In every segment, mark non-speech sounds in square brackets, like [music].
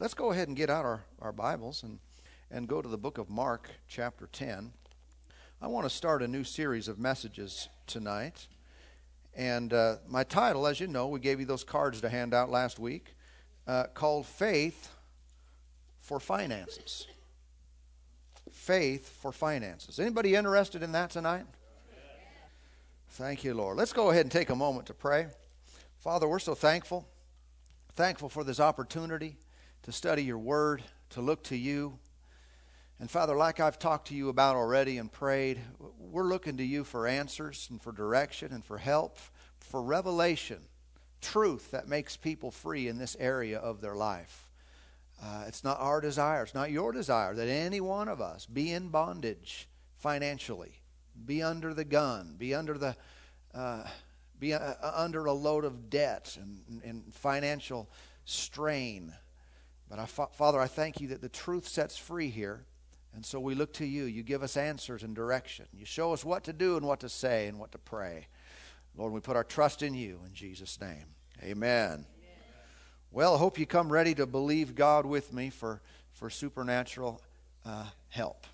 let's go ahead and get out our, our Bibles and, and go to the book of Mark, chapter 10. I want to start a new series of messages tonight. And uh, my title, as you know, we gave you those cards to hand out last week, uh, called Faith for Finances. Faith for Finances. Anybody interested in that tonight? Thank you, Lord. Let's go ahead and take a moment to pray. Father, we're so thankful. Thankful for this opportunity to study your word, to look to you. And Father, like I've talked to you about already and prayed, we're looking to you for answers and for direction and for help, for revelation, truth that makes people free in this area of their life. Uh, it's not our desire, it's not your desire that any one of us be in bondage financially be under the gun, be under the uh, be uh, under a load of debt and, and financial strain. But I, Father, I thank you that the truth sets free here. And so we look to you. You give us answers and direction. You show us what to do and what to say and what to pray. Lord, we put our trust in you in Jesus' name. Amen. Amen. Well, I hope you come ready to believe God with me for, for supernatural uh, help.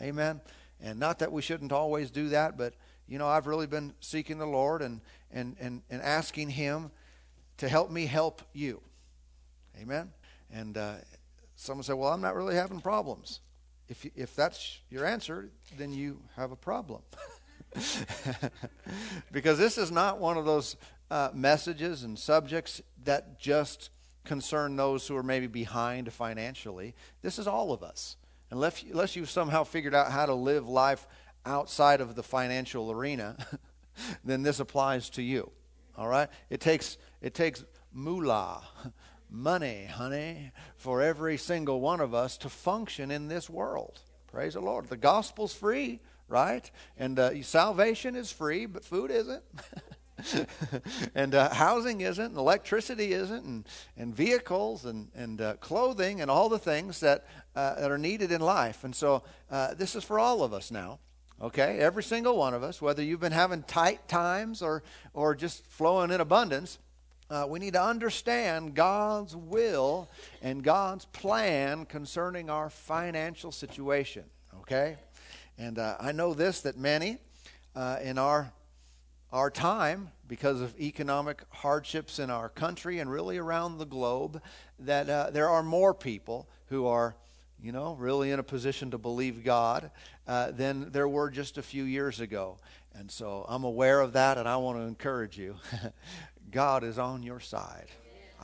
Amen. Amen. And not that we shouldn't always do that, but you know, I've really been seeking the Lord and and and, and asking Him to help me help you. Amen. And uh, someone said, "Well, I'm not really having problems." If if that's your answer, then you have a problem. [laughs] because this is not one of those uh, messages and subjects that just concern those who are maybe behind financially. This is all of us unless, unless you've somehow figured out how to live life outside of the financial arena, [laughs] then this applies to you. All right? It takes, it takes moolah, money, honey, for every single one of us to function in this world. Praise the Lord. The gospel's free, right? And uh, salvation is free, but food isn't. [laughs] and uh, housing isn't, and electricity isn't, and, and vehicles and, and uh, clothing and all the things that, uh, that are needed in life. And so uh, this is for all of us now. Okay, every single one of us, whether you've been having tight times or, or just flowing in abundance, uh, we need to understand God's will and God's plan concerning our financial situation. Okay? And uh, I know this that many in our our time because of economic hardships in our country and really around the globe that uh, there are more people who are you know really in a position to believe god uh, than there were just a few years ago and so i'm aware of that and i want to encourage you [laughs] god is on your side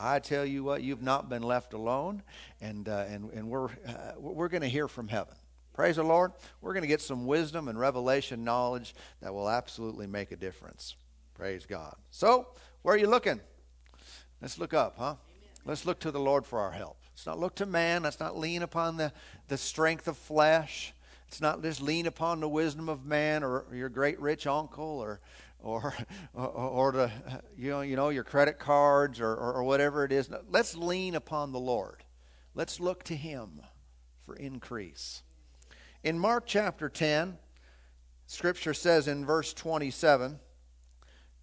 I tell you what, you've not been left alone, and uh, and and we're uh, we're going to hear from heaven. Praise the Lord. We're going to get some wisdom and revelation knowledge that will absolutely make a difference. Praise God. So, where are you looking? Let's look up, huh? Amen. Let's look to the Lord for our help. Let's not look to man. Let's not lean upon the, the strength of flesh. It's not just lean upon the wisdom of man or, or your great rich uncle or or or, the, you know you know your credit cards or, or, or whatever it is. Let's lean upon the Lord. Let's look to Him for increase. In Mark chapter 10, Scripture says in verse 27,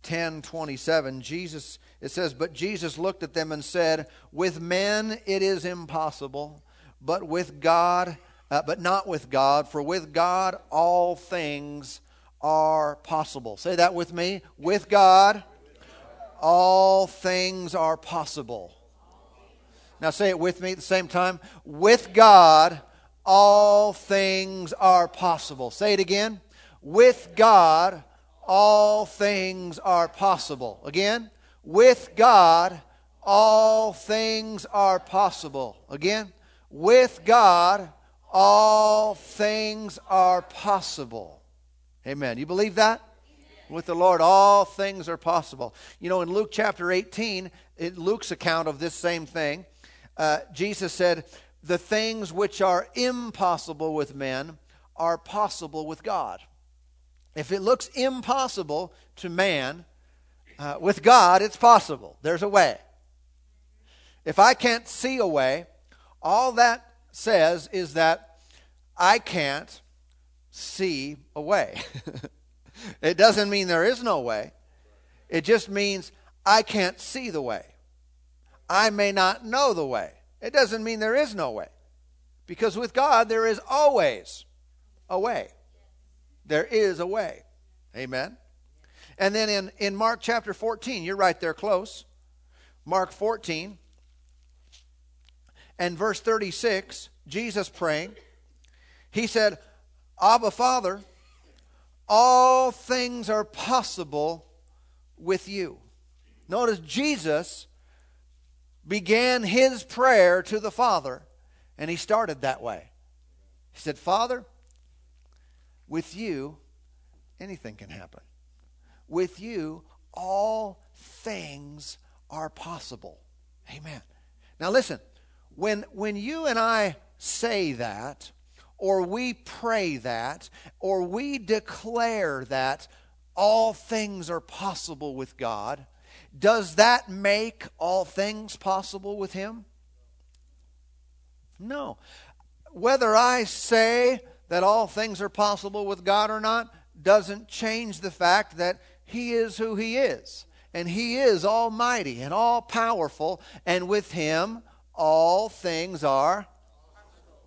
10 27, Jesus, it says, But Jesus looked at them and said, With men it is impossible, but with God, uh, but not with God, for with God all things are possible. Say that with me. With God, all things are possible. Now say it with me at the same time. With God, all things are possible. Say it again. With God, all things are possible. Again, with God, all things are possible. Again, with God, all things are possible. Amen. You believe that? With the Lord, all things are possible. You know, in Luke chapter 18, in Luke's account of this same thing, uh, Jesus said, the things which are impossible with men are possible with God. If it looks impossible to man, uh, with God, it's possible. There's a way. If I can't see a way, all that says is that I can't see a way. [laughs] it doesn't mean there is no way, it just means I can't see the way. I may not know the way. It doesn't mean there is no way. Because with God, there is always a way. There is a way. Amen. And then in, in Mark chapter 14, you're right there close. Mark 14 and verse 36, Jesus praying, he said, Abba, Father, all things are possible with you. Notice Jesus began his prayer to the Father, and he started that way. He said, Father, with you, anything can happen. With you, all things are possible. Amen. Now, listen, when, when you and I say that, or we pray that, or we declare that all things are possible with God, does that make all things possible with Him? No. Whether I say that all things are possible with God or not doesn't change the fact that He is who He is. And He is almighty and all powerful, and with Him, all things are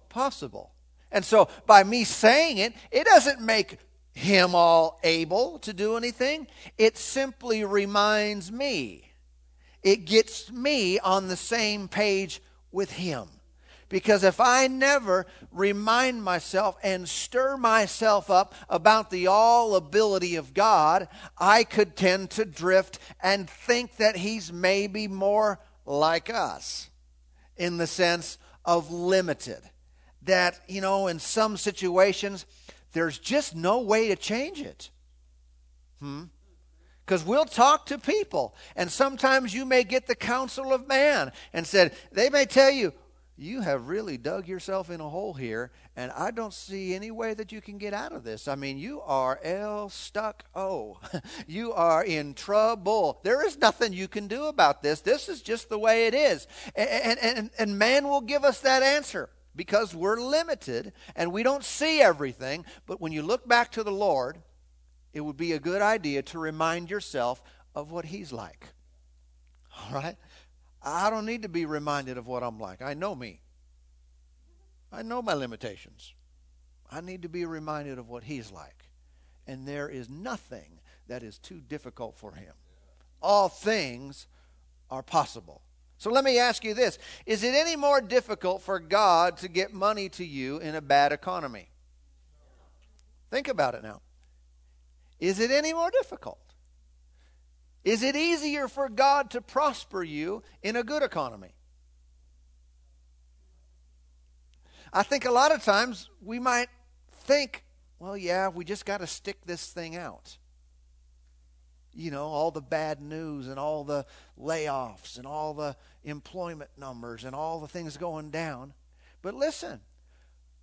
possible. And so by me saying it, it doesn't make him all able to do anything. It simply reminds me. It gets me on the same page with him. Because if I never remind myself and stir myself up about the all ability of God, I could tend to drift and think that He's maybe more like us in the sense of limited. That, you know, in some situations, there's just no way to change it. Hmm? Because we'll talk to people, and sometimes you may get the counsel of man and said, they may tell you, you have really dug yourself in a hole here, and I don't see any way that you can get out of this. I mean, you are L stuck O. [laughs] you are in trouble. There is nothing you can do about this. This is just the way it is. And, and, and man will give us that answer because we're limited and we don't see everything. But when you look back to the Lord, it would be a good idea to remind yourself of what He's like. All right? I don't need to be reminded of what I'm like. I know me. I know my limitations. I need to be reminded of what He's like. And there is nothing that is too difficult for Him. All things are possible. So let me ask you this Is it any more difficult for God to get money to you in a bad economy? Think about it now. Is it any more difficult? Is it easier for God to prosper you in a good economy? I think a lot of times we might think, well, yeah, we just got to stick this thing out. You know, all the bad news and all the layoffs and all the employment numbers and all the things going down. But listen,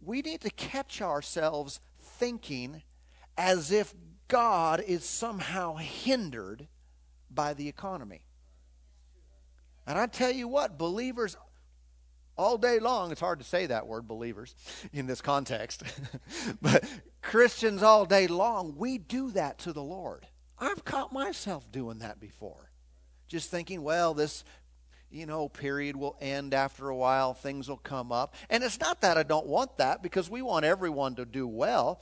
we need to catch ourselves thinking as if God is somehow hindered by the economy. And I tell you what, believers all day long, it's hard to say that word, believers, in this context, [laughs] but Christians all day long, we do that to the Lord. I've caught myself doing that before. Just thinking, well, this you know, period will end after a while, things will come up. And it's not that I don't want that because we want everyone to do well.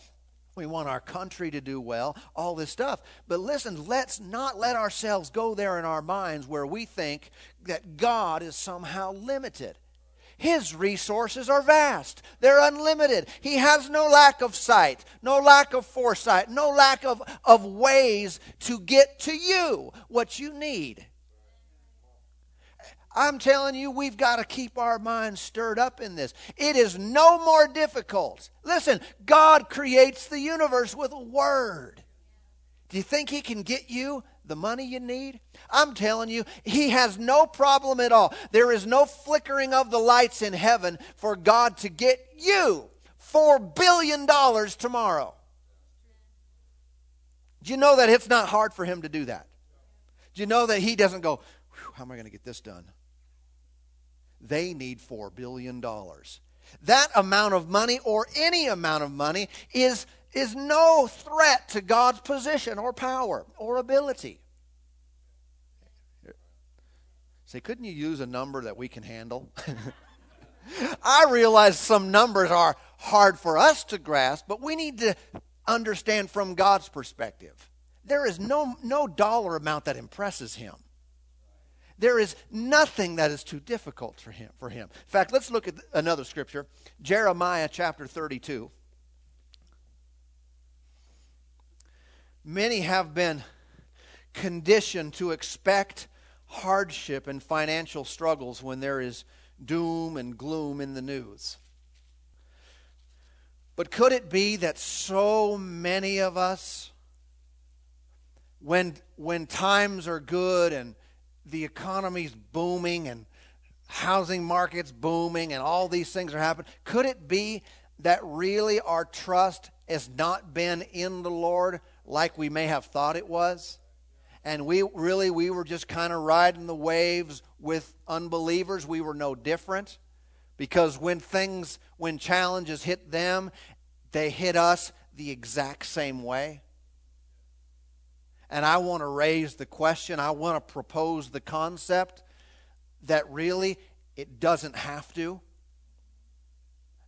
We want our country to do well, all this stuff. But listen, let's not let ourselves go there in our minds where we think that God is somehow limited. His resources are vast. They're unlimited. He has no lack of sight, no lack of foresight, no lack of, of ways to get to you what you need. I'm telling you, we've got to keep our minds stirred up in this. It is no more difficult. Listen, God creates the universe with a word. Do you think He can get you the money you need? I'm telling you, He has no problem at all. There is no flickering of the lights in heaven for God to get you $4 billion tomorrow. Do you know that it's not hard for Him to do that? Do you know that He doesn't go, how am I going to get this done? They need $4 billion. That amount of money, or any amount of money, is, is no threat to God's position or power or ability. Say, couldn't you use a number that we can handle? [laughs] I realize some numbers are hard for us to grasp, but we need to understand from God's perspective. There is no, no dollar amount that impresses him. There is nothing that is too difficult for him, for him. In fact, let's look at another scripture Jeremiah chapter 32. Many have been conditioned to expect hardship and financial struggles when there is doom and gloom in the news. But could it be that so many of us, when, when times are good and the economy's booming and housing market's booming and all these things are happening, could it be that really our trust has not been in the Lord like we may have thought it was? And we really, we were just kind of riding the waves with unbelievers. We were no different because when things, when challenges hit them, they hit us the exact same way. And I want to raise the question, I want to propose the concept that really it doesn't have to.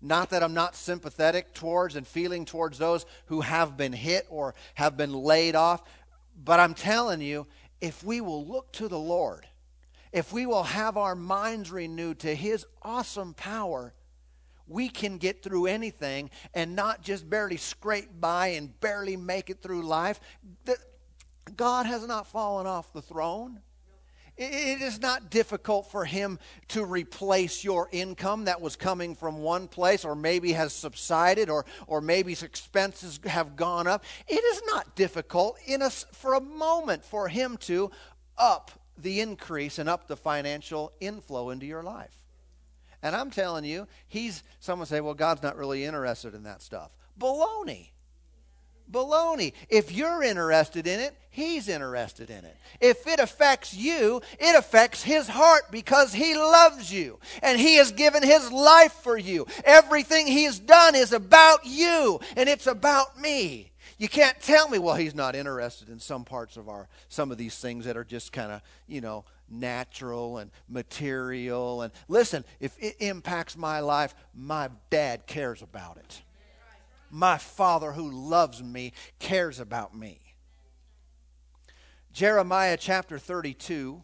Not that I'm not sympathetic towards and feeling towards those who have been hit or have been laid off, but I'm telling you, if we will look to the Lord, if we will have our minds renewed to His awesome power, we can get through anything and not just barely scrape by and barely make it through life. God has not fallen off the throne. It is not difficult for him to replace your income that was coming from one place or maybe has subsided or, or maybe expenses have gone up. It is not difficult in a, for a moment for him to up the increase and up the financial inflow into your life. And I'm telling you, he's, someone say, well, God's not really interested in that stuff. Baloney. Baloney. If you're interested in it, he's interested in it. If it affects you, it affects his heart because he loves you and he has given his life for you. Everything he's done is about you and it's about me. You can't tell me, well, he's not interested in some parts of our, some of these things that are just kind of, you know, natural and material. And listen, if it impacts my life, my dad cares about it my Father who loves me cares about me. Jeremiah chapter 32.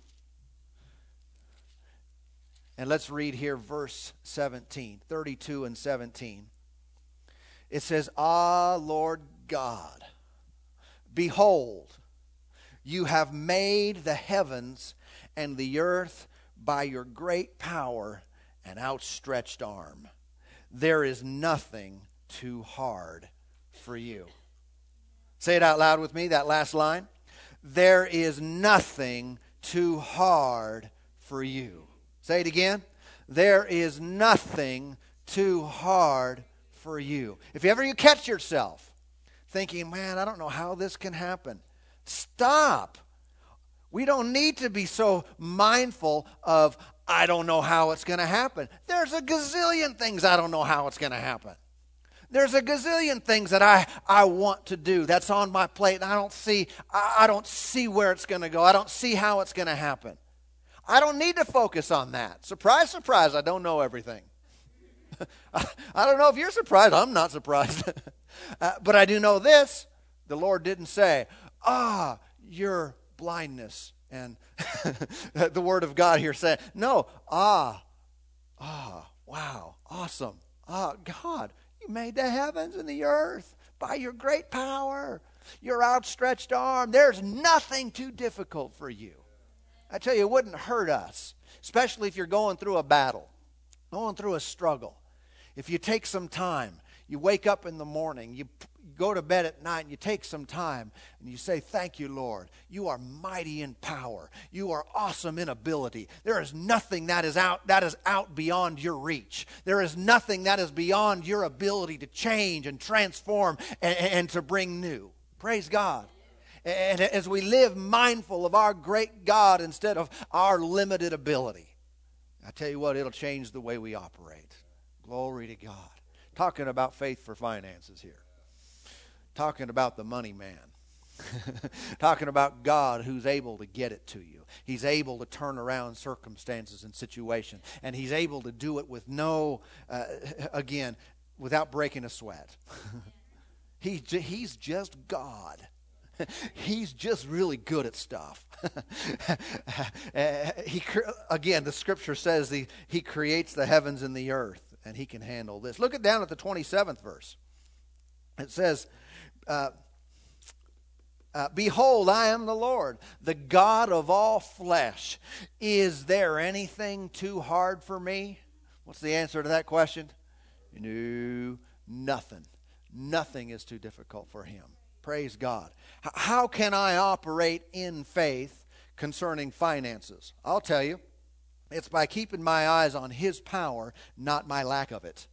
And let's read here verse 17, 32 and 17. It says, Ah, Lord God, behold, you have made the heavens and the earth by your great power and outstretched arm. There is nothing too hard for you. Say it out loud with me, that last line. There is nothing too hard for you. Say it again. There is nothing too hard for you. If ever you catch yourself thinking, man, I don't know how this can happen, stop. We don't need to be so mindful of, I don't know how it's going to happen. There's a gazillion things I don't know how it's going to happen. There's a gazillion things that I, I want to do that's on my plate, and I don't see, I, I don't see where it's going to go. I don't see how it's going to happen. I don't need to focus on that. Surprise, surprise, I don't know everything. [laughs] I don't know if you're surprised. I'm not surprised. [laughs] uh, but I do know this the Lord didn't say, ah, your blindness. And [laughs] the Word of God here said, no, ah, ah, wow, awesome. Ah, God, you made the heavens and the earth by your great power, your outstretched arm. There's nothing too difficult for you. I tell you, it wouldn't hurt us, especially if you're going through a battle, going through a struggle. If you take some time, you wake up in the morning, you go to bed at night and you take some time and you say, Thank you, Lord. You are mighty in power. You are awesome in ability. There is nothing that is out that is out beyond your reach. There is nothing that is beyond your ability to change and transform and, and to bring new. Praise God. And as we live mindful of our great God instead of our limited ability, I tell you what, it'll change the way we operate. Glory to God. Talking about faith for finances here talking about the money man. [laughs] Talking about God who's able to get it to you. He's able to turn around circumstances and situations. And He's able to do it with no, uh, [laughs] again, without breaking a sweat. [laughs] he, he's just God. he's just really good at stuff. he, again, the scripture says he, he creates the heavens and the earth, and he can handle this. Look at down at the 27th verse. It says, uh, uh, Behold, I am the Lord, the God of all flesh. Is there anything too hard for me? What's the answer to that question? No, nothing. Nothing is too difficult for him. Praise God. How can I operate in faith concerning finances? I'll tell you, it's by keeping my eyes on His power, not my lack of it.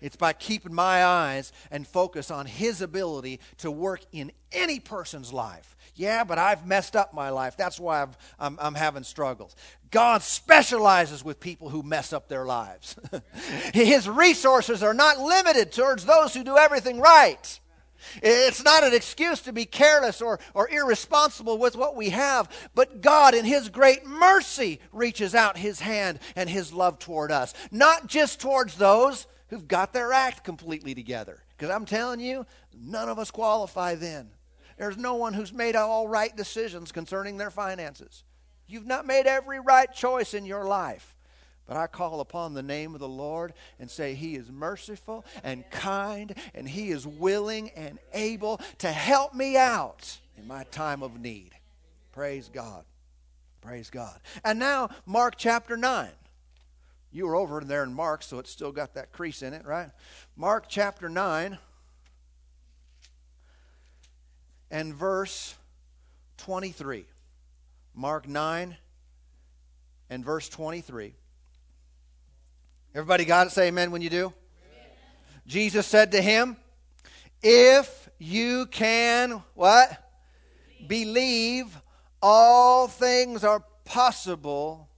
It's by keeping my eyes and focus on His ability to work in any person's life. Yeah, but I've messed up my life. That's why i am I'm having struggles. God specializes with people who mess up their lives. [laughs] His resources are not limited towards those who do everything right. It's not an excuse to be careless or, or irresponsible with what we have, but God, in His great mercy, reaches out His hand and His love toward us. Not just towards those who've got their act completely together. Because I'm telling you, none of us qualify then. There's no one who's made all right decisions concerning their finances. You've not made every right choice in your life. But I call upon the name of the Lord and say, He is merciful and kind, and He is willing and able to help me out in my time of need. Praise God. Praise God. And now, Mark chapter 9. You were over there in Mark, so it's still got that crease in it, right? Mark chapter 9 and verse 23. Mark 9 and verse 23. Everybody got it? Say amen when you do. Amen. Jesus said to him, If you can, what? Believe, all things are possible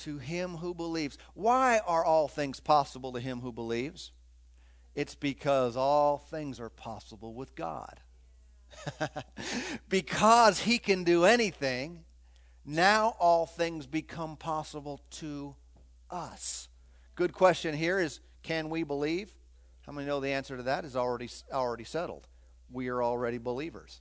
to him who believes. Why are all things possible to him who believes? It's because all things are possible with God. [laughs] because he can do anything, now all things become possible to us. Good question here is can we believe? How many know the answer to that is already already settled? We are already believers.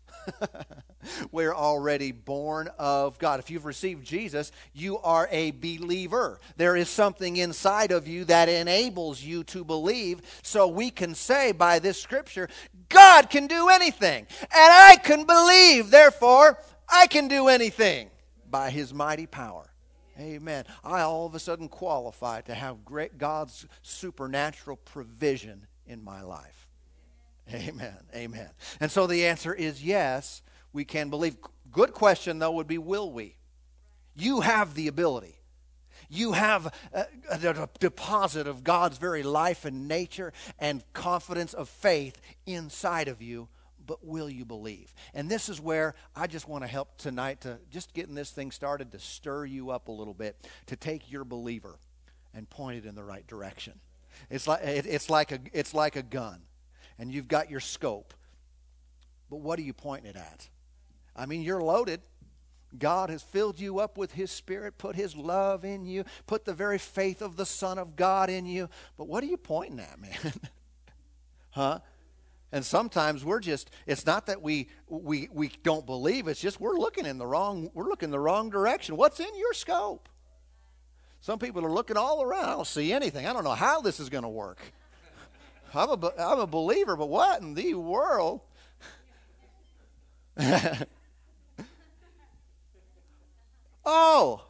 [laughs] We're already born of God. If you've received Jesus, you are a believer. There is something inside of you that enables you to believe. So we can say by this scripture, God can do anything, and I can believe. Therefore, I can do anything by his mighty power. Amen. I all of a sudden qualify to have great God's supernatural provision in my life. Amen. Amen. And so the answer is yes, we can believe. Good question, though, would be will we? You have the ability. You have a, a, deposit of God's very life and nature and confidence of faith inside of you, but will you believe? And this is where I just want to help tonight to just getting this thing started to stir you up a little bit, to take your believer and point it in the right direction. It's like, it, it's like, a, it's like a gun and you've got your scope. But what are you pointing it at? I mean, you're loaded. God has filled you up with His Spirit, put His love in you, put the very faith of the Son of God in you. But what are you pointing at, [laughs] man? huh? And sometimes we're just, it's not that we, we, we don't believe, it's just we're looking in the wrong, we're looking the wrong direction. What's in your scope? Some people are looking all around. I don't see anything. I don't know how this is going to work. I'm a, I'm a believer, but what in the world? [laughs] oh,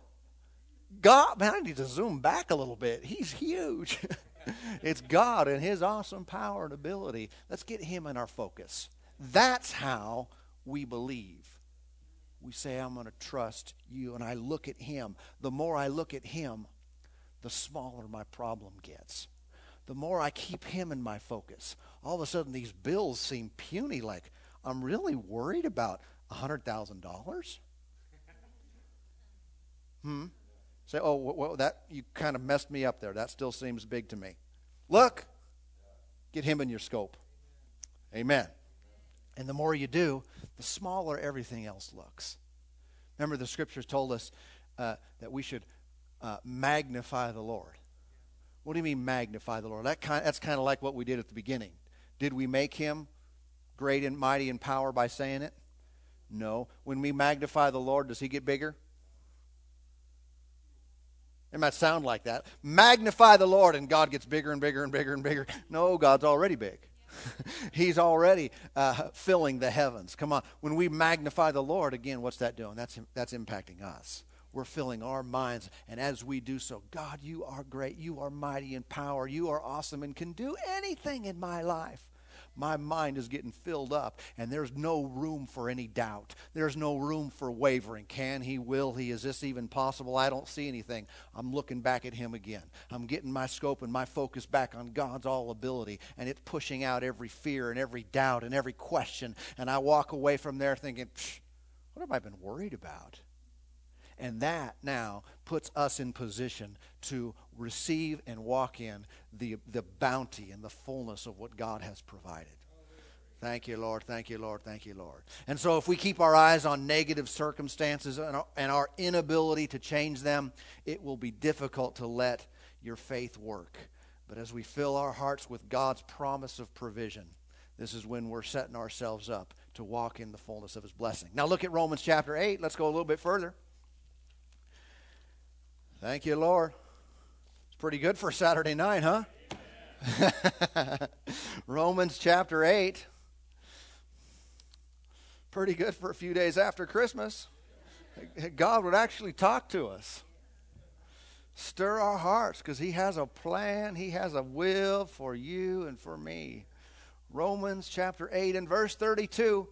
God, man, I need to zoom back a little bit. He's huge. [laughs] it's God and His awesome power and ability. Let's get Him in our focus. That's how we believe. We say, I'm going to trust you, and I look at Him. The more I look at Him, the smaller my problem gets the more I keep him in my focus. All of a sudden, these bills seem puny, like I'm really worried about $100,000. [laughs] Hmm? Say, oh, well, that you kind of messed me up there. That still seems big to me. Look, get him in your scope. Amen. And the more you do, the smaller everything else looks. Remember, the scriptures told us uh, that we should uh, magnify the Lord. What do you mean magnify the Lord? That kind, that's kind of like what we did at the beginning. Did we make him great and mighty in power by saying it? No. When we magnify the Lord, does he get bigger? It might sound like that. Magnify the Lord, and God gets bigger and bigger and bigger and bigger. No, God's already big. [laughs] He's already uh, filling the heavens. Come on. When we magnify the Lord, again, what's that doing? That's, that's impacting us. We're filling our minds. And as we do so, God, you are great. You are mighty in power. You are awesome and can do anything in my life my mind is getting filled up and there's no room for any doubt. There's no room for wavering. Can he, will he, is this even possible? I don't see anything. I'm looking back at him again. I'm getting my scope and my focus back on God's all ability and it's pushing out every fear and every doubt and every question. And I walk away from there thinking, what have I been worried about? And that now puts us in position to receive and walk in the, the bounty and the fullness of what God has provided. Thank you, Lord. Thank you, Lord. Thank you, Lord. And so, if we keep our eyes on negative circumstances and our, and our inability to change them, it will be difficult to let your faith work. But as we fill our hearts with God's promise of provision, this is when we're setting ourselves up to walk in the fullness of His blessing. Now, look at Romans chapter 8. Let's go a little bit further. Thank you, Lord. It's pretty good for Saturday night, huh? [laughs] Romans chapter 8. Pretty good for a few days after Christmas. God would actually talk to us, stir our hearts, because He has a plan, He has a will for you and for me. Romans chapter 8 and verse 32.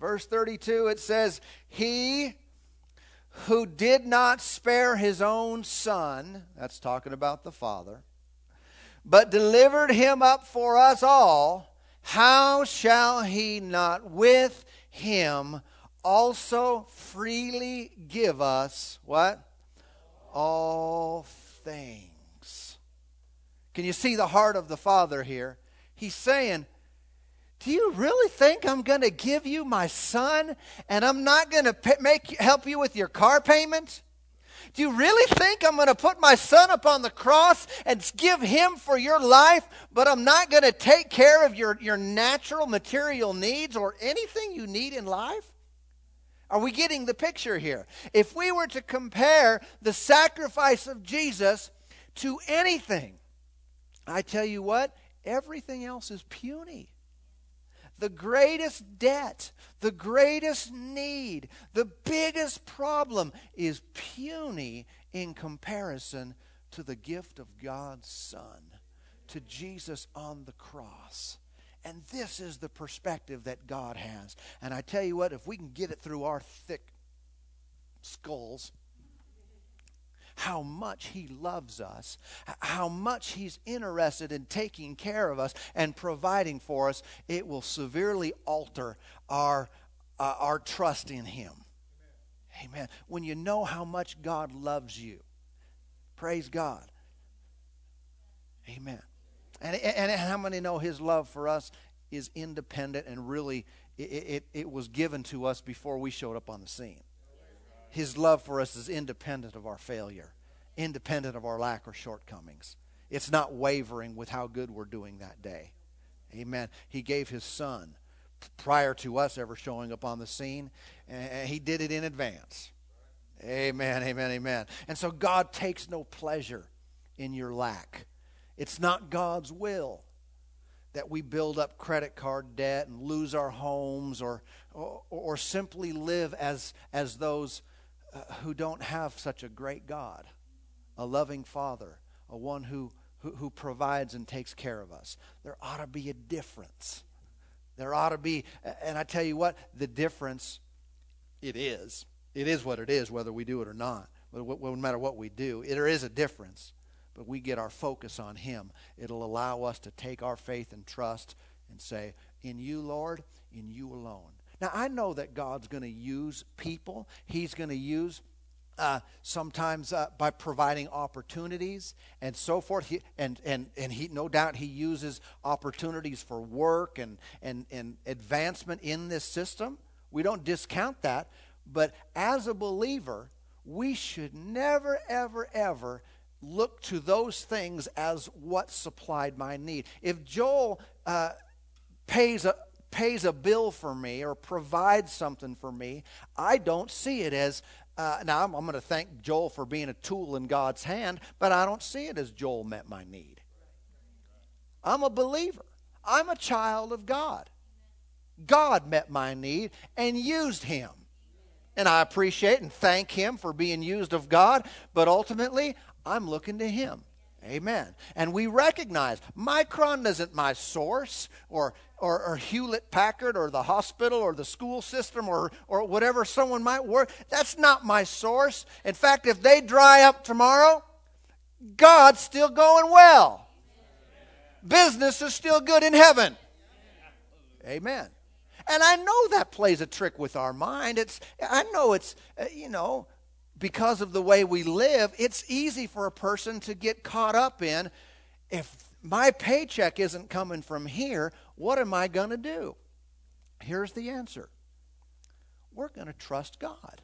Verse 32, it says, He who did not spare his own son, that's talking about the Father, but delivered him up for us all, how shall he not with him also freely give us what? All things. Can you see the heart of the Father here? He's saying, do you really think I'm going to give you my son and I'm not going to make help you with your car payment? Do you really think I'm going to put my son up on the cross and give him for your life, but I'm not going to take care of your, your natural material needs or anything you need in life? Are we getting the picture here? If we were to compare the sacrifice of Jesus to anything, I tell you what, everything else is puny the greatest debt, the greatest need, the biggest problem is puny in comparison to the gift of God's Son, to Jesus on the cross. And this is the perspective that God has. And I tell you what, if we can get it through our thick skulls, how much He loves us, how much He's interested in taking care of us and providing for us, it will severely alter our, uh, our trust in Him. Amen. Amen. When you know how much God loves you, praise God. Amen. And, and, and how many know His love for us is independent and really it, it, it was given to us before we showed up on the scene? His love for us is independent of our failure, independent of our lack or shortcomings. It's not wavering with how good we're doing that day. Amen. He gave his son prior to us ever showing up on the scene, and he did it in advance. Amen, amen, amen. And so God takes no pleasure in your lack. It's not God's will that we build up credit card debt and lose our homes or, or, or simply live as, as those uh, who don't have such a great God, a loving Father, a one who, who, who provides and takes care of us. There ought to be a difference. There ought to be, and I tell you what, the difference, it is. It is what it is, whether we do it or not. No matter what we do, there is a difference. But we get our focus on Him. It'll allow us to take our faith and trust and say, In you, Lord, in you alone. Now, I know that God's going to use people, He's going to use uh, sometimes uh, by providing opportunities and so forth. He, and, and, and he, no doubt he uses opportunities for work and, and, and advancement in this system. We don't discount that. But as a believer, we should never, ever, ever look to those things as what supplied my need. If Joel uh, pays a pays a bill for me or provides something for me, I don't see it as uh, now I'm, I'm going to thank Joel for being a tool in God's hand, but I don't see it as Joel met my need. I'm a believer. I'm a child of God. God met my need and used him. And I appreciate and thank him for being used of God, but ultimately, I'm looking to him. Amen. And we recognize Micron isn't my source, or, or, or, Hewlett Packard, or the hospital, or the school system, or, or whatever someone might work. That's not my source. In fact, if they dry up tomorrow, God's still going well. Business is still good in heaven. Amen. And I know that plays a trick with our mind. It's I know it's uh, you know because of the way we live, it's easy for a person to get caught up in if my paycheck isn't coming from here, what am I going to do? Here's the answer. We're going to trust God.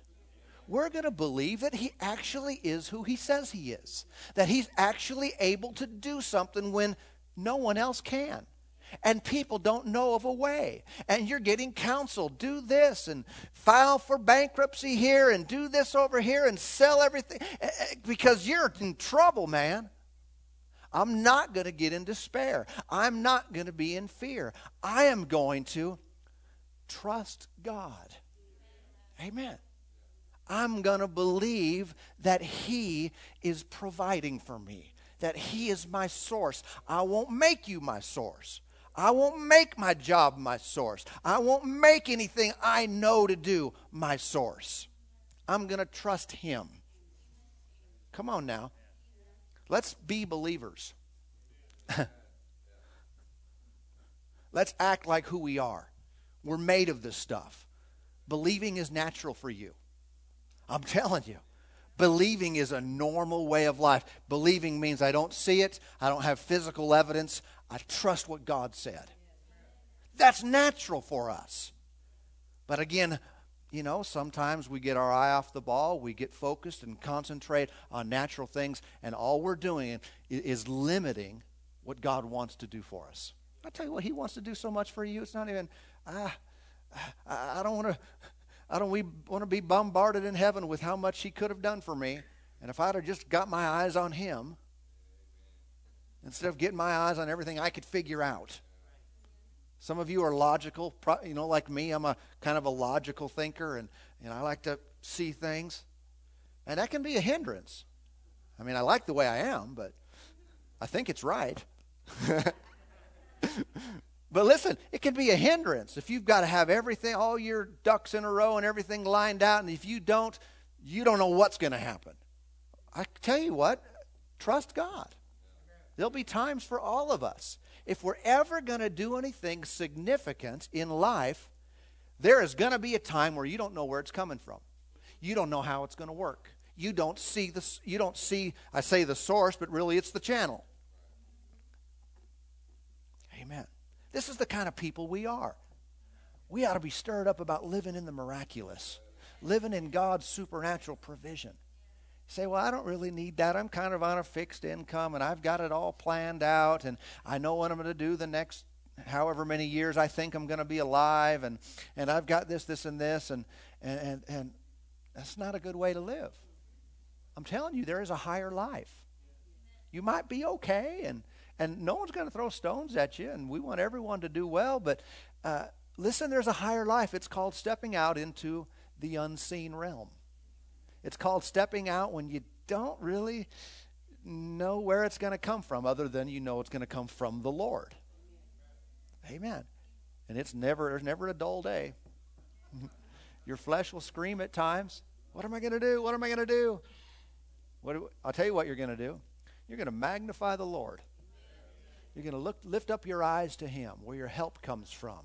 We're going to believe that He actually is who He says He is, that He's actually able to do something when no one else can and people don't know of a way. And you're getting counsel. Do this and file for bankruptcy here and do this over here and sell everything eh, eh, because you're in trouble, man. I'm not going to get in despair. I'm not going to be in fear. I am going to trust God. Amen. I'm going to believe that He is providing for me, that He is my source. I won't make you my source. I won't make my job my source. I won't make anything I know to do my source. I'm going to trust Him. Come on now. Let's be believers. [laughs] Let's act like who we are. We're made of this stuff. Believing is natural for you. I'm [laughs] telling you. Believing is a normal way of life. Believing means I don't see it, I don't have physical evidence, I trust what God said. That's natural for us. But again, you know, sometimes we get our eye off the ball, we get focused and concentrate on natural things, and all we're doing is limiting what God wants to do for us. I tell you what, He wants to do so much for you. It's not even, ah, I don't want to, I don't want to be bombarded in heaven with how much He could have done for me. And if I'd have just got my eyes on Him, instead of getting my eyes on everything I could figure out. Some of you are logical, you know, like me. I'm a kind of a logical thinker, and, and I like to see things. And that can be a hindrance. I mean, I like the way I am, but I think it's right. [laughs] but listen, it can be a hindrance if you've got to have everything, all your ducks in a row and everything lined out, and if you don't, you don't know what's going to happen. I tell you what, trust God. There'll be times for all of us. If we're ever going to do anything significant in life, there is going to be a time where you don't know where it's coming from. You don't know how it's going to work. You don't see the you don't see I say the source, but really it's the channel. Amen. This is the kind of people we are. We ought to be stirred up about living in the miraculous, living in God's supernatural provision say, Well, I don't really need that. I'm kind of on a fixed income and I've got it all planned out and I know what I'm going to do the next however many years I think I'm going to be alive and, and I've got this, this, and this. And, and, and, and that's not a good way to live. I'm telling you, there is a higher life. You might be okay and, and no one's going to throw stones at you and we want everyone to do well, but uh, listen, there's a higher life. It's called stepping out into the unseen realm. It's called stepping out when you don't really know where it's going to come from, other than you know it's going to come from the Lord. Amen. And it's never, there's never a dull day. [laughs] Your flesh will scream at times. What am I going to do? What am I going to do? What do, I'll tell you what you're going to do. You're going to magnify the Lord. You're going to look, lift up your eyes to Him, where your help comes from.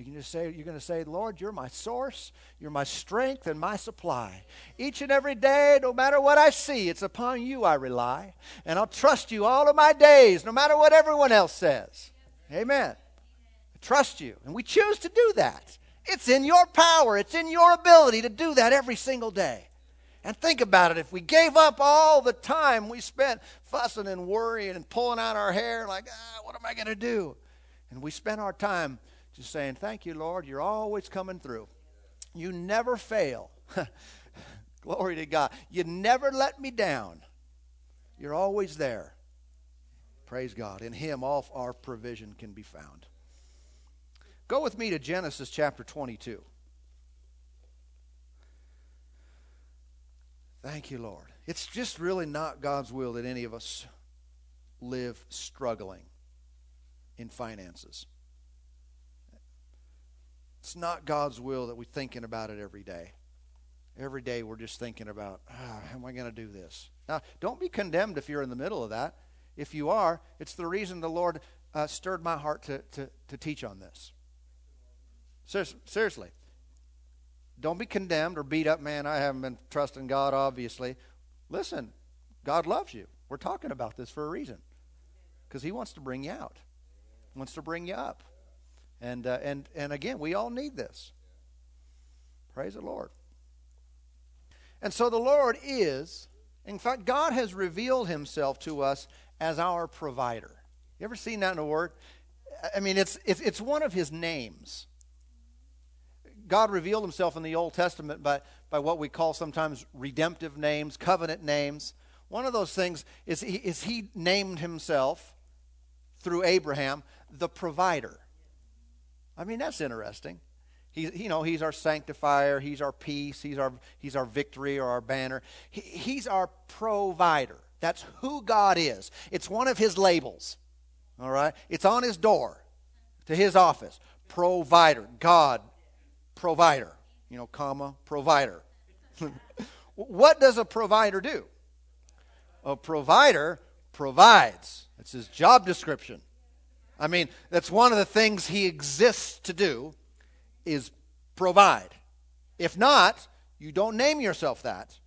You can just say, you're going to say, Lord, you're my source, you're my strength and my supply. Each and every day, no matter what I see, it's upon you I rely. And I'll trust you all of my days, no matter what everyone else says. Amen. I trust you. And we choose to do that. It's in your power, it's in your ability to do that every single day. And think about it if we gave up all the time we spent fussing and worrying and pulling out our hair, like, ah, what am I going to do? And we spent our time just saying, Thank you, Lord, you're always coming through. You never fail. [laughs] Glory to God. You never let me down. You're always there. Praise God. In Him, all our provision can be found. Go with me to Genesis chapter 22. Thank you, Lord. It's just really not God's will that any of us live struggling in finances. It's not God's will that we're thinking about it every day. Every day we're just thinking about, oh, how am I going to do this? Now, don't be condemned if you're in the middle of that. If you are, it's the reason the Lord uh, stirred my heart to, to, to teach on this. Seriously. Don't be condemned or beat up, man. I haven't been trusting God, obviously. Listen, God loves you. We're talking about this for a reason because He wants to bring you out, wants to bring you up. And, uh, and, and again, we all need this. Praise the Lord. And so the Lord is, in fact, God has revealed himself to us as our provider. You ever seen that in a word? I mean, it's, it's, it's one of his names. God revealed himself in the Old Testament by, by what we call sometimes redemptive names, covenant names. One of those things is he, is he named himself through Abraham the provider. I mean, that's interesting. He's, you know, he's our sanctifier. He's our peace. He's our, he's our victory or our banner. He, he's our provider. That's who God is. It's one of his labels. All right? It's on his door to his office. Provider. God, provider. You know, comma, provider. [laughs] what does a provider do? A provider provides. It's his job description. I mean, that's one of the things he exists to do is provide. If not, you don't name yourself that.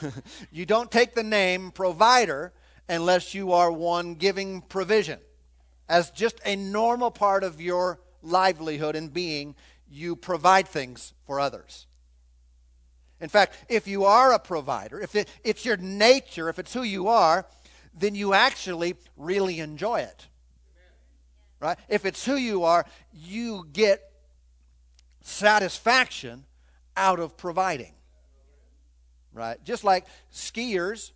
[laughs] you don't take the name provider unless you are one giving provision. As just a normal part of your livelihood and being, you provide things for others. In fact, if you are a provider, if it, it's your nature, if it's who you are, then you actually really enjoy it right? If it's who you are, you get satisfaction out of providing, right? Just like skiers,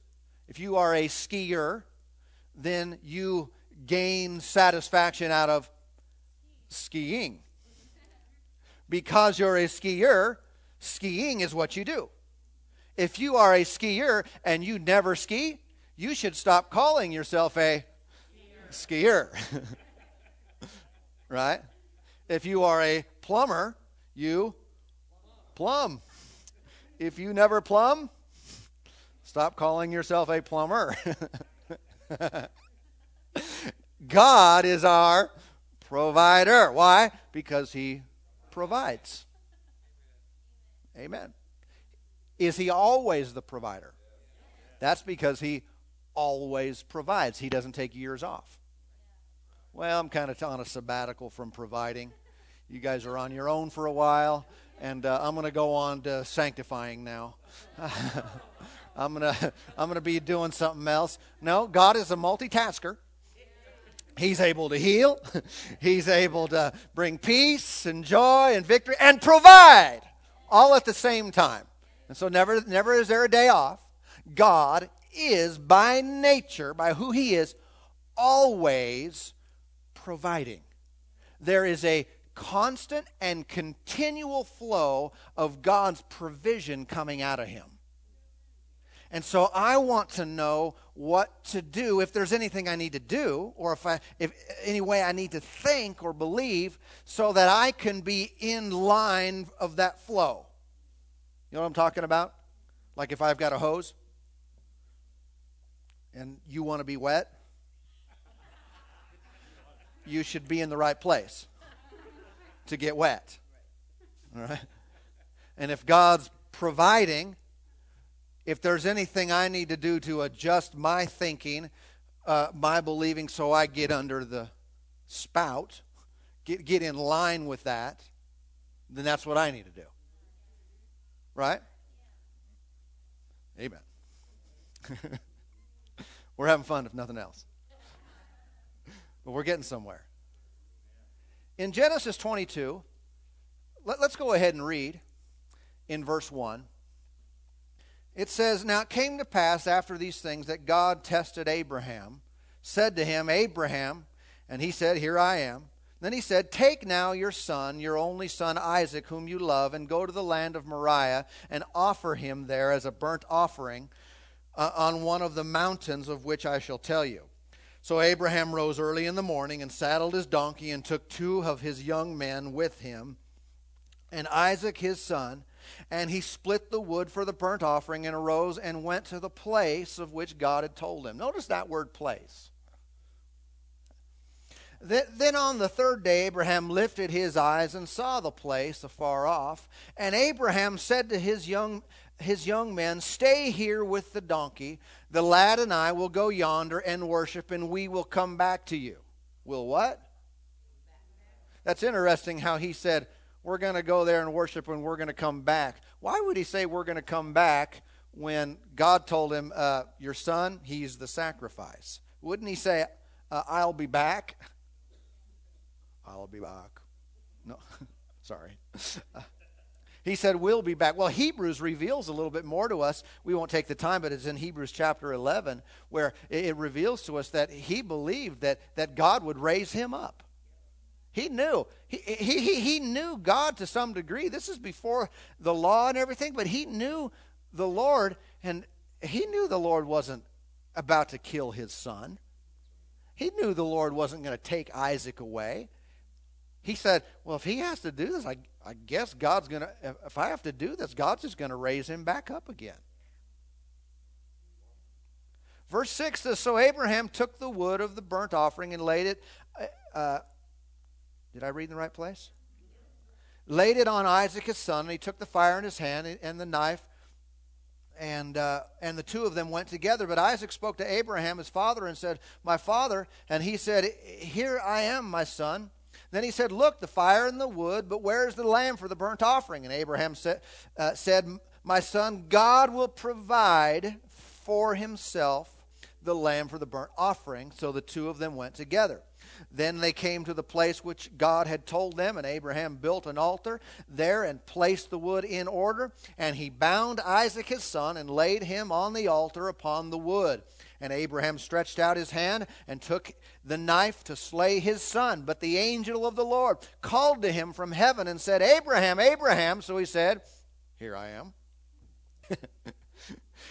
if you are a skier, then you gain satisfaction out of skiing. Because you're a skier, skiing is what you do. If you are a skier and you never ski, you should stop calling yourself a skier. skier. [laughs] right? If you are a plumber, you plumb. If you never plumb, stop calling yourself a plumber. [laughs] God is our provider. Why? Because he provides. Amen. Is he always the provider? That's because he always provides. He doesn't take years off. Well, I'm kind of on a sabbatical from providing. You guys are on your own for a while, and uh, I'm going to go on to sanctifying now. [laughs] I'm going [laughs] to I'm going to be doing something else. No, God is a multitasker. He's able to heal. [laughs] He's able to bring peace and joy and victory and provide all at the same time. And so never never is there a day off. God is by nature, by who he is, always providing. There is a constant and continual flow of God's provision coming out of him. And so I want to know what to do if there's anything I need to do or if I if any way I need to think or believe so that I can be in line of that flow. You know what I'm talking about? Like if I've got a hose and you want to be wet, you should be in the right place. to get wet. All right? And if God's providing, if there's anything I need to do to adjust my thinking, uh, my believing, so I get under the spout, get, get in line with that, then that's what I need to do. Right? Amen. [laughs] we're having fun, if nothing else. But we're getting somewhere. In Genesis 22, let, us go ahead and read in verse 1. It says, Now it came to pass after these things that God tested Abraham, said to him, Abraham, and he said, Here I am. Then he said, Take now your son, your only son Isaac, whom you love, and go to the land of Moriah and offer him there as a burnt offering uh, on one of the mountains of which I shall tell you. So Abraham rose early in the morning and saddled his donkey and took two of his young men with him and Isaac his son. And he split the wood for the burnt offering and arose and went to the place of which God had told him. Notice that word place. Then on the third day, Abraham lifted his eyes and saw the place afar off. And Abraham said to his young, his young men, Stay here with the donkey. The lad and I will go yonder and worship, and we will come back to you. Will what? That's interesting how he said, We're going to go there and worship, and we're going to come back. Why would he say we're going to come back when God told him, uh, Your son, he's the sacrifice? Wouldn't he say, uh, I'll be back? I'll be back. No, [laughs] sorry. He said, We'll be back. Well, Hebrews reveals a little bit more to us. We won't take the time, but it's in Hebrews chapter 11 where it reveals to us that he believed that, that God would raise him up. He knew. He, he, he, he knew God to some degree. This is before the law and everything, but he knew the Lord, and he knew the Lord wasn't about to kill his son. He knew the Lord wasn't going to take Isaac away he said, Well, if he has to do this, I, I guess God's going to, if I have to do this, God's just going to raise him back up again. Verse 6 says, So Abraham took the wood of the burnt offering and laid it. Uh, uh, did I read in the right place? Laid it on Isaac his son, and he took the fire in his hand and the knife, and uh, and the two of them went together. But Isaac spoke to Abraham his father and said, "My father." And he said, "Here I am, my son." Then he said, Look, the fire and the wood, but where is the lamb for the burnt offering? And Abraham said, uh, said My son, God will provide for himself the lamb for the burnt offering. So the two of them went together. Then they came to the place which God had told them, and Abraham built an altar there and placed the wood in order. And he bound Isaac his son and laid him on the altar upon the wood. And Abraham stretched out his hand and took the knife to slay his son. But the angel of the Lord called to him from heaven and said, Abraham, Abraham. So he said, Here I am. [laughs]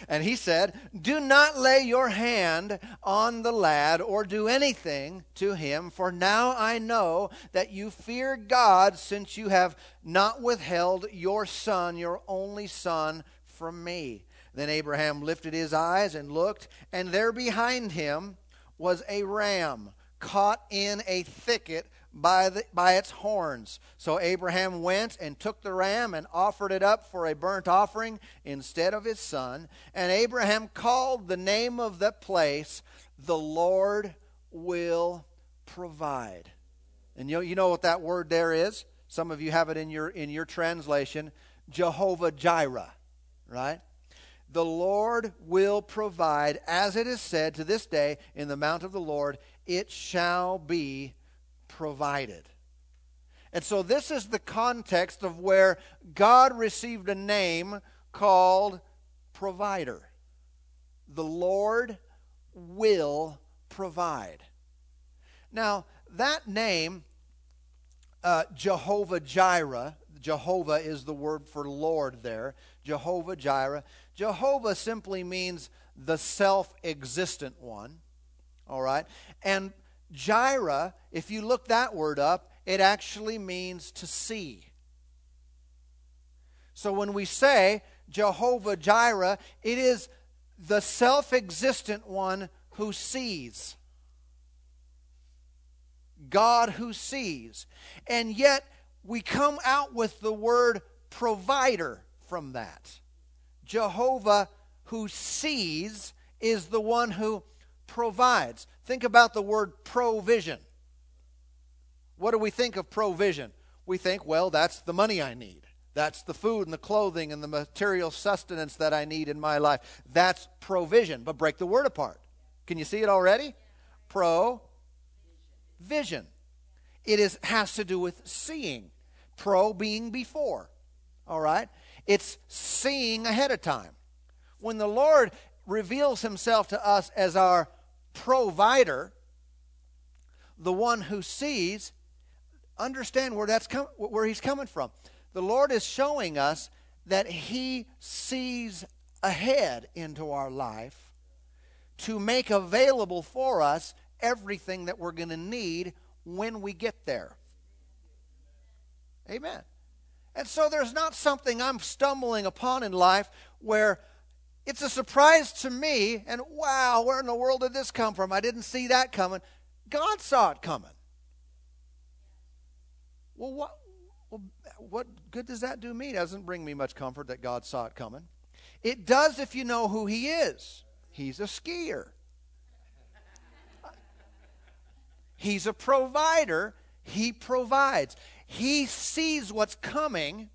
and he said, Do not lay your hand on the lad or do anything to him, for now I know that you fear God, since you have not withheld your son, your only son, from me. Then Abraham lifted his eyes and looked, and there behind him was a ram caught in a thicket by, the, by its horns. So Abraham went and took the ram and offered it up for a burnt offering instead of his son. And Abraham called the name of that place, The Lord Will Provide. And you you know what that word there is? Some of you have it in your, in your translation Jehovah Jireh, right? The Lord will provide, as it is said to this day in the mount of the Lord, it shall be provided. And so, this is the context of where God received a name called provider. The Lord will provide. Now, that name, uh, Jehovah Jireh, Jehovah is the word for Lord there. Jehovah Jireh. Jehovah simply means the self existent one. All right? And Jireh, if you look that word up, it actually means to see. So when we say Jehovah Jireh, it is the self existent one who sees. God who sees. And yet, we come out with the word provider from that. Jehovah who sees is the one who provides. Think about the word provision. What do we think of provision? We think, well, that's the money I need. That's the food and the clothing and the material sustenance that I need in my life. That's provision. But break the word apart. Can you see it already? Pro vision. It is has to do with seeing. Pro being before. All right? It's seeing ahead of time. When the Lord reveals himself to us as our provider, the one who sees, understand where that's com- where he's coming from. The Lord is showing us that he sees ahead into our life to make available for us everything that we're going to need when we get there. Amen. And so there's not something I'm stumbling upon in life where it's a surprise to me and wow, where in the world did this come from? I didn't see that coming. God saw it coming. Well, what, well, what good does that do me? It doesn't bring me much comfort that God saw it coming. It does if you know who He is. He's a skier. He's a provider. He provides. He sees what's coming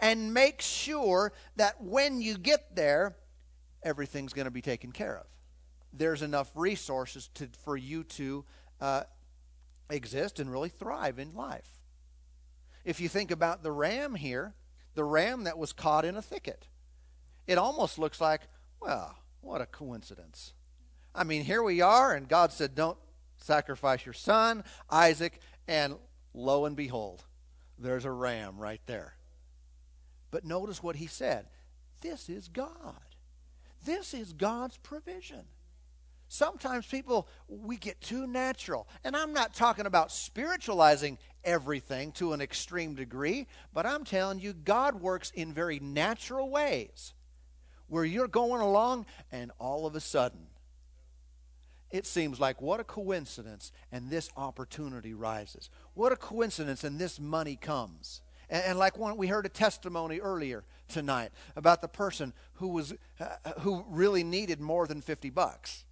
and makes sure that when you get there, everything's going to be taken care of. There's enough resources to, for you to uh, exist and really thrive in life. If you think about the ram here, the ram that was caught in a thicket, it almost looks like, well, what a coincidence. I mean, here we are, and God said, Don't sacrifice your son, Isaac, and lo and behold, there's a ram right there. But notice what he said this is God. This is God's provision. Sometimes people, we get too natural. And I'm not talking about spiritualizing everything to an extreme degree, but I'm telling you, God works in very natural ways where you're going along and all of a sudden, it seems like what a coincidence and this opportunity rises. What a coincidence and this money comes. And, and like we heard a testimony earlier tonight about the person who was uh, who really needed more than 50 bucks.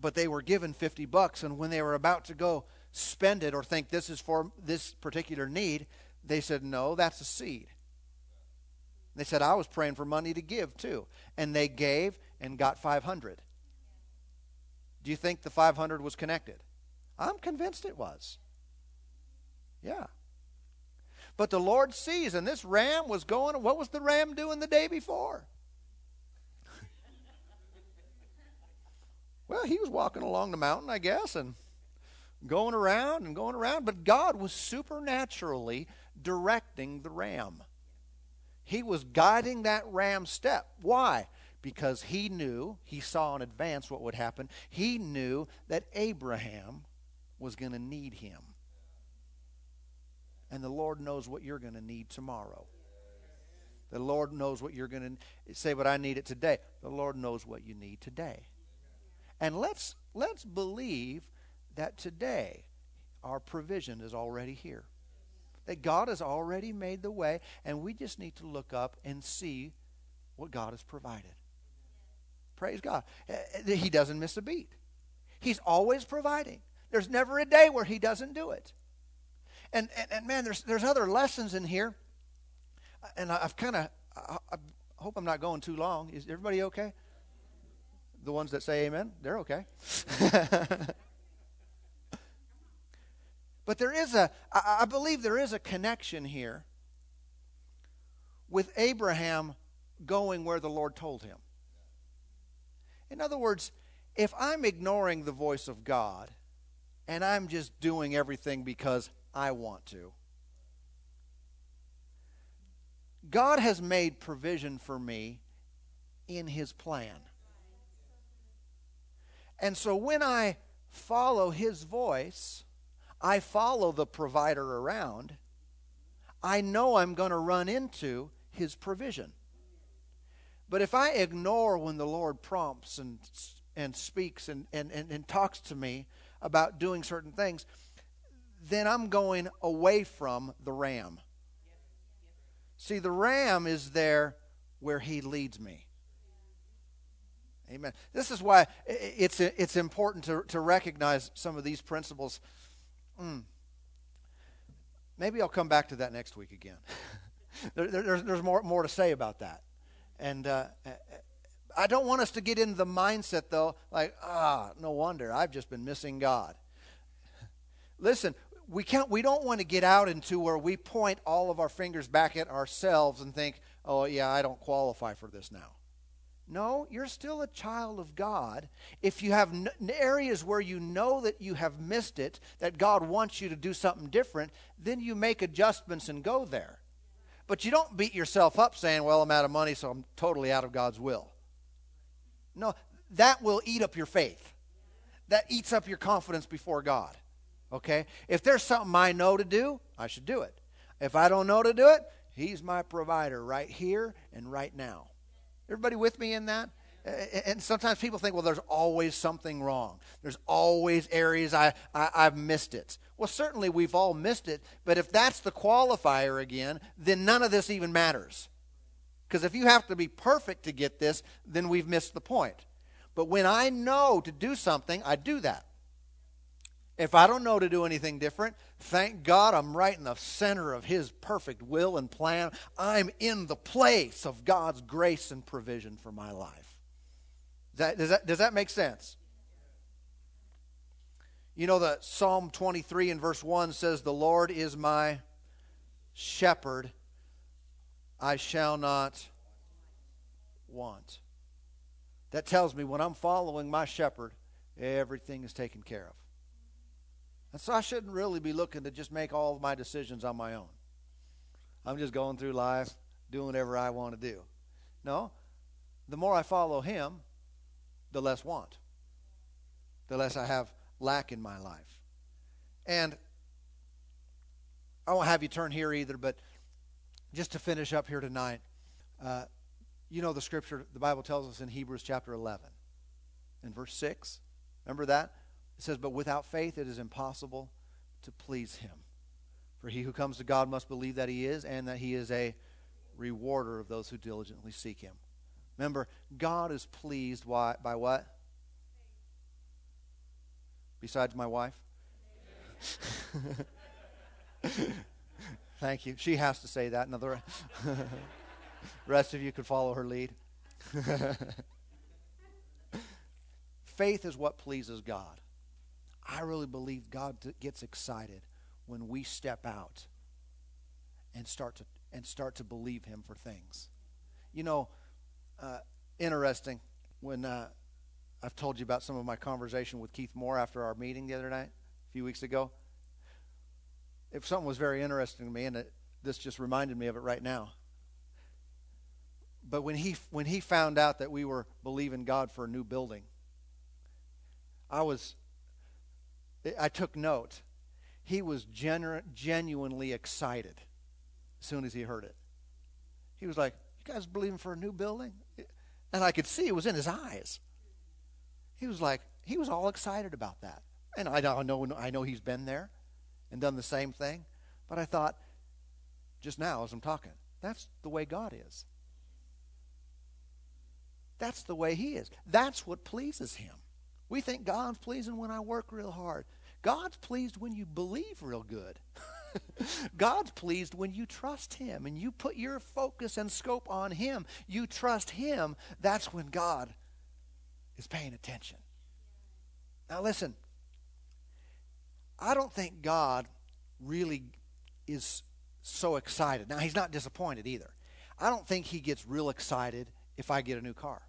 But they were given 50 bucks and when they were about to go spend it or think this is for this particular need, they said, "No, that's a seed." They said, "I was praying for money to give too." And they gave and got 500. Do you think the 500 was connected? I'm convinced it was. Yeah. But the Lord sees, and this ram was going, what was the ram doing the day before? [laughs] well, he was walking along the mountain, I guess, and going around and going around, but God was supernaturally directing the ram. He was guiding that ram's step. Why? Because he knew, he saw in advance what would happen. He knew that Abraham was going to need him. And the Lord knows what you're going to need tomorrow. The Lord knows what you're going to say, but I need it today. The Lord knows what you need today. And let's let's believe that today our provision is already here. That God has already made the way, and we just need to look up and see what God has provided. Praise God. Eh, eh, he doesn't miss a beat. He's always providing. There's never a day where he doesn't do it. And, and, and man, there's, there's other lessons in here. And I, have kind of, I, I hope I'm not going too long. Is everybody okay? The ones that say amen, they're okay. [laughs] but there is a, I believe there is a connection here with Abraham going where the Lord told him. In other words, if I'm ignoring the voice of God and I'm just doing everything because I want to. God has made provision for me in His plan. And so when I follow His voice, I follow the provider around, I know I'm going to run into His provision. But if I ignore when the Lord prompts and, and speaks and, and, and, and talks to me about doing certain things, then I'm going away from the ram. See, the ram is there where he leads me. Amen. This is why it's, it's important to, to recognize some of these principles. Mm. Maybe I'll come back to that next week again. [laughs] there, there's, there's more, more to say about that. And uh, I don't want us to get into the mindset, though, like, ah, no wonder, I've just been missing God. Listen, we, can't, we don't want to get out into where we point all of our fingers back at ourselves and think, oh, yeah, I don't qualify for this now. No, you're still a child of God. If you have n- areas where you know that you have missed it, that God wants you to do something different, then you make adjustments and go there. But you don't beat yourself up saying, well, I'm out of money, so I'm totally out of God's will. No, that will eat up your faith. That eats up your confidence before God. Okay? If there's something I know to do, I should do it. If I don't know to do it, He's my provider right here and right now. Everybody with me in that? And sometimes people think, well, there's always something wrong. There's always areas I, I, have missed it. Well, certainly we've all missed it, but if that's the qualifier again, then none of this even matters. Because if you have to be perfect to get this, then we've missed the point. But when I know to do something, I do that. If I don't know to do anything different, thank God I'm right in the center of His perfect will and plan. I'm in the place of God's grace and provision for my life. Does that, does that, does that make sense? You know that Psalm 23 and verse 1 says, The Lord is my shepherd, I shall not want. That tells me when I'm following my shepherd, everything is taken care of. And so I shouldn't really be looking to just make all of my decisions on my own. I'm just going through life, doing whatever I want to do. No, the more I follow him, the less want, the less I have lack in my life. And I won't have you turn here either, but just to finish up here tonight, uh, you know the scripture, the Bible tells us in Hebrews chapter 11, in verse 6. Remember that? It says, But without faith it is impossible to please him. For he who comes to God must believe that he is, and that he is a rewarder of those who diligently seek him. Remember, God is pleased by, by what? Besides my wife? Thank you. She has to say that. Another [laughs] rest of you could follow her lead. [laughs] Faith is what pleases God. I really believe God gets excited when we step out and start to and start to believe Him for things. You know, uh, interesting when uh, I've told you about some of my conversation with Keith Moore after our meeting the other night, a few weeks ago. If something was very interesting to me, and it, this just reminded me of it right now. But when he when he found out that we were believing God for a new building, I was I took note. He was genu- genuinely excited as soon as he heard it. He was like, You guys believing for a new building? And I could see it was in his eyes. He was like, he was all excited about that. And I know, I know he's been there and done the same thing. But I thought, just now as I'm talking, that's the way God is. That's the way he is. That's what pleases him. We think God's pleasing when I work real hard. God's pleased when you believe real good. [laughs] God's pleased when you trust Him and you put your focus and scope on Him. You trust Him. That's when God is paying attention. Now, listen, I don't think God really is so excited. Now, He's not disappointed either. I don't think He gets real excited if I get a new car.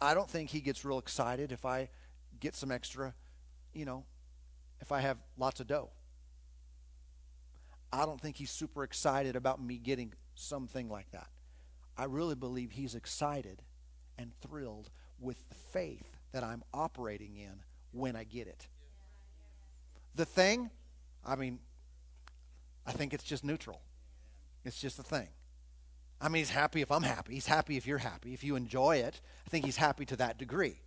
I don't think he gets real excited if I get some extra, you know, if I have lots of dough. I don't think he's super excited about me getting something like that. I really believe he's excited and thrilled with the faith that I'm operating in when I get it. The thing, I mean, I think it's just neutral. It's just a thing. I mean, he's happy if I'm happy. He's happy if you're happy. If you enjoy it, I think he's happy to that degree.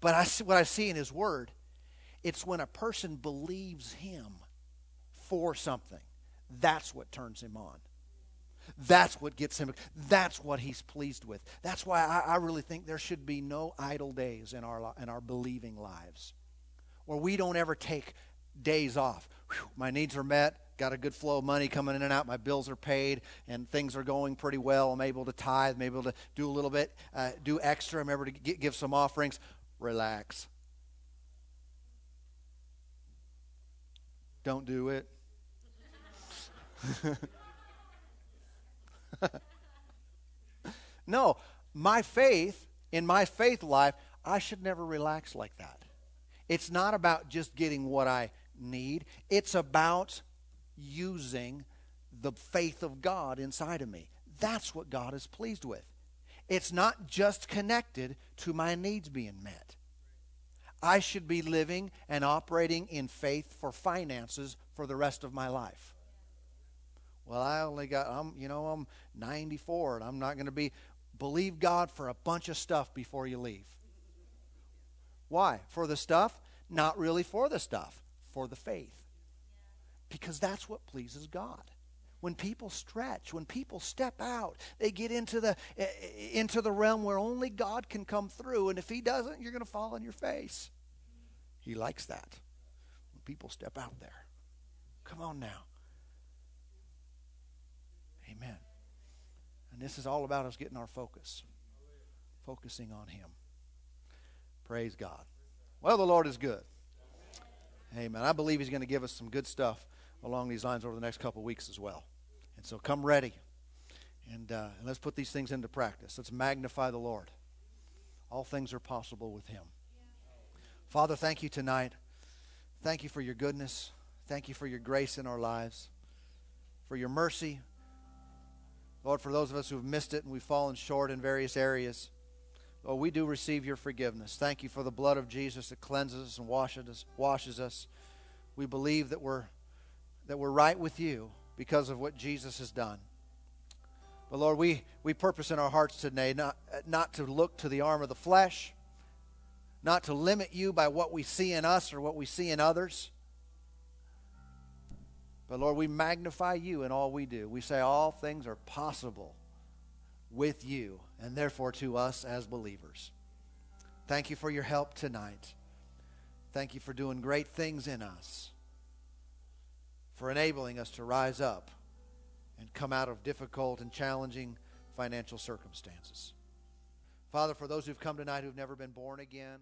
But I, see, what I see in his word It's when a person believes Him for something. That's what turns Him on. That's what gets him. That's what he's pleased with. That's why I, I, really think there should be no idle days in our in our believing lives, where we don't ever take days off. Whew, my needs are met. Got a good flow of money coming in and out. My bills are paid, and things are going pretty well. I'm able to tithe. I'm able to do a little bit, uh, do extra. I'm able to get, give some offerings. Relax. Don't do it. [laughs] [laughs] no, my faith, in my faith life, I should never relax like that. It's not about just getting what I need, it's about using the faith of God inside of me. That's what God is pleased with. It's not just connected to my needs being met. I should be living and operating in faith for finances for the rest of my life. Well, I only got I'm you know I'm 94 and I'm not going to be believe God for a bunch of stuff before you leave. Why? For the stuff? Not really for the stuff, for the faith. Because that's what pleases God. When people stretch, when people step out, they get into the into the realm where only God can come through and if he doesn't, you're going to fall on your face. He likes that. When people step out there. Come on now. Amen. And this is all about us getting our focus, focusing on Him. Praise God. Well, the Lord is good. Amen. I believe He's going to give us some good stuff along these lines over the next couple weeks as well. And so come ready. And, uh, and let's put these things into practice. Let's magnify the Lord. All things are possible with Him. Father, thank you tonight. Thank you for your goodness. Thank you for your grace in our lives, for your mercy, Lord, for those of us who've missed it and we've fallen short in various areas, Lord, we do receive your forgiveness. Thank you for the blood of Jesus that cleanses us and washes us. Washes us. We believe that we're that we're right with you because of what Jesus has done. But Lord, we, we purpose in our hearts today not, not to look to the arm of the flesh, not to limit you by what we see in us or what we see in others, but Lord, we magnify you in all we do. We say all things are possible with you and therefore to us as believers. Thank you for your help tonight. Thank you for doing great things in us, for enabling us to rise up and come out of difficult and challenging financial circumstances. Father, for those who've come tonight who've never been born again,